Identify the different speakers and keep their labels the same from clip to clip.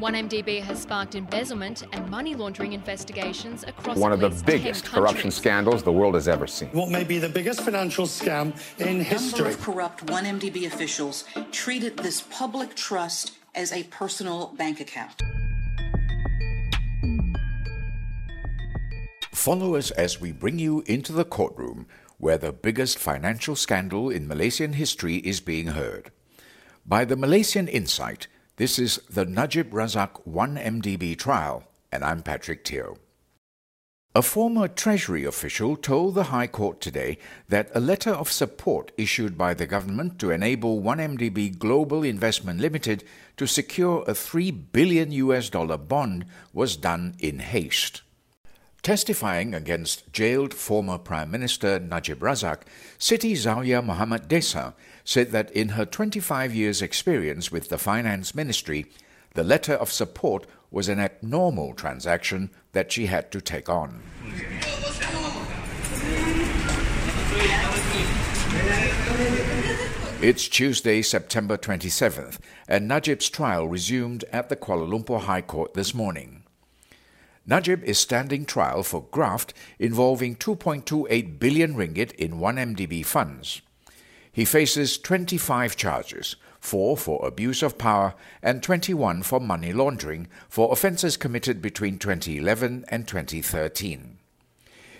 Speaker 1: 1MDB has sparked embezzlement and money laundering investigations across
Speaker 2: one of the biggest corruption scandals the world has ever seen.
Speaker 3: What may be the biggest financial scam in
Speaker 4: number
Speaker 3: history.
Speaker 4: of corrupt 1MDB officials treated this public trust as a personal bank account.
Speaker 5: Follow us as we bring you into the courtroom where the biggest financial scandal in Malaysian history is being heard. By the Malaysian Insight, this is the Najib Razak 1MDB trial, and I'm Patrick Teo. A former Treasury official told the High Court today that a letter of support issued by the government to enable 1MDB Global Investment Limited to secure a 3 billion US dollar bond was done in haste. Testifying against jailed former Prime Minister Najib Razak, Siti Zauyah Muhammad Desa said that in her 25 years' experience with the Finance Ministry, the letter of support was an abnormal transaction that she had to take on. It's Tuesday, September 27th, and Najib's trial resumed at the Kuala Lumpur High Court this morning. Najib is standing trial for graft involving 2.28 billion ringgit in 1MDB funds. He faces 25 charges, 4 for abuse of power and 21 for money laundering for offences committed between 2011 and 2013.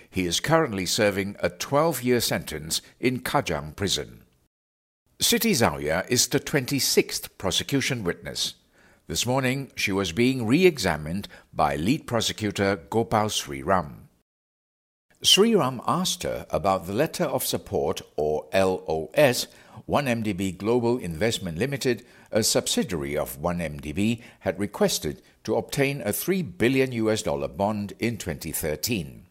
Speaker 5: He is currently serving a 12-year sentence in Kajang prison. Siti Zauyah is the 26th prosecution witness. This morning, she was being re examined by lead prosecutor Gopal Sriram. Sriram asked her about the letter of support, or LOS, 1MDB Global Investment Limited, a subsidiary of 1MDB, had requested to obtain a 3 billion US dollar bond in 2013.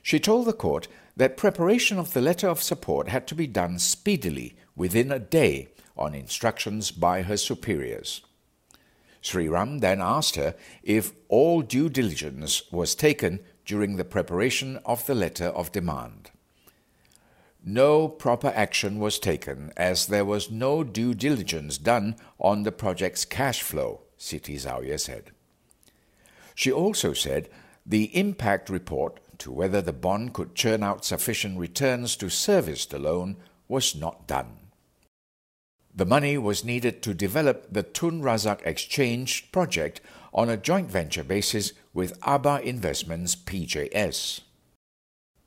Speaker 5: She told the court that preparation of the letter of support had to be done speedily within a day on instructions by her superiors. Sriram then asked her if all due diligence was taken during the preparation of the letter of demand. No proper action was taken as there was no due diligence done on the project's cash flow, Siti Zauyah said. She also said the impact report to whether the bond could churn out sufficient returns to service the loan was not done. The money was needed to develop the Tun Razak Exchange project on a joint venture basis with Aabar Investments PJS.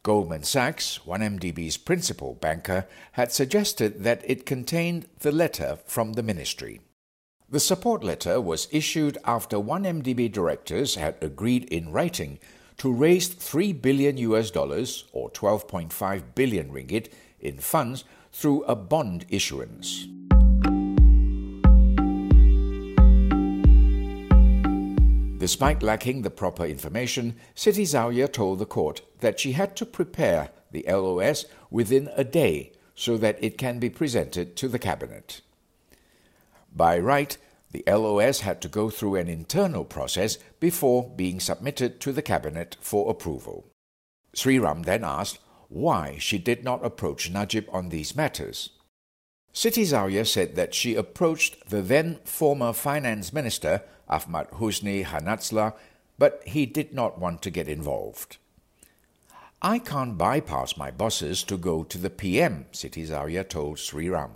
Speaker 5: Goldman Sachs, 1MDB's principal banker, had suggested that it contained the letter from the ministry. The support letter was issued after 1MDB directors had agreed in writing to raise 3 billion US dollars or 12.5 billion ringgit in funds through a bond issuance. Despite lacking the proper information, Siti Zauyah told the court that she had to prepare the LOS within a day so that it can be presented to the cabinet. By right, the LOS had to go through an internal process before being submitted to the cabinet for approval. Sriram then asked why she did not approach Najib on these matters. Siti Zauyah said that she approached the then former finance minister Ahmad Husni Hanadzlah, but he did not want to get involved. I can't bypass my bosses to go to the PM, Siti Zauyah told Sriram.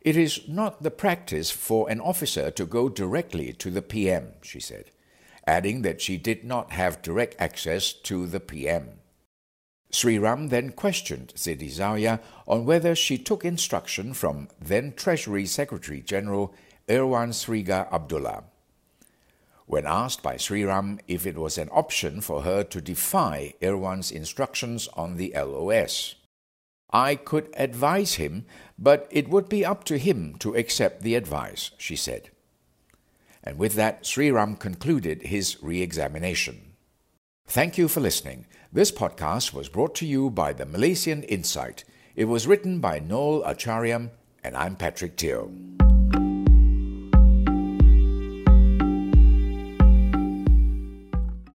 Speaker 5: It is not the practice for an officer to go directly to the PM, she said, adding that she did not have direct access to the PM. Sriram then questioned Siti Zauyah on whether she took instruction from then Treasury Secretary General Irwan Serigar Abdullah. When asked by Sriram if it was an option for her to defy Irwan's instructions on the LOS, I could advise him, but it would be up to him to accept the advice, she said. And with that, Sriram concluded his re examination. Thank you for listening. This podcast was brought to you by the Malaysian Insight. It was written by Noel Achariam, and I'm Patrick Teo.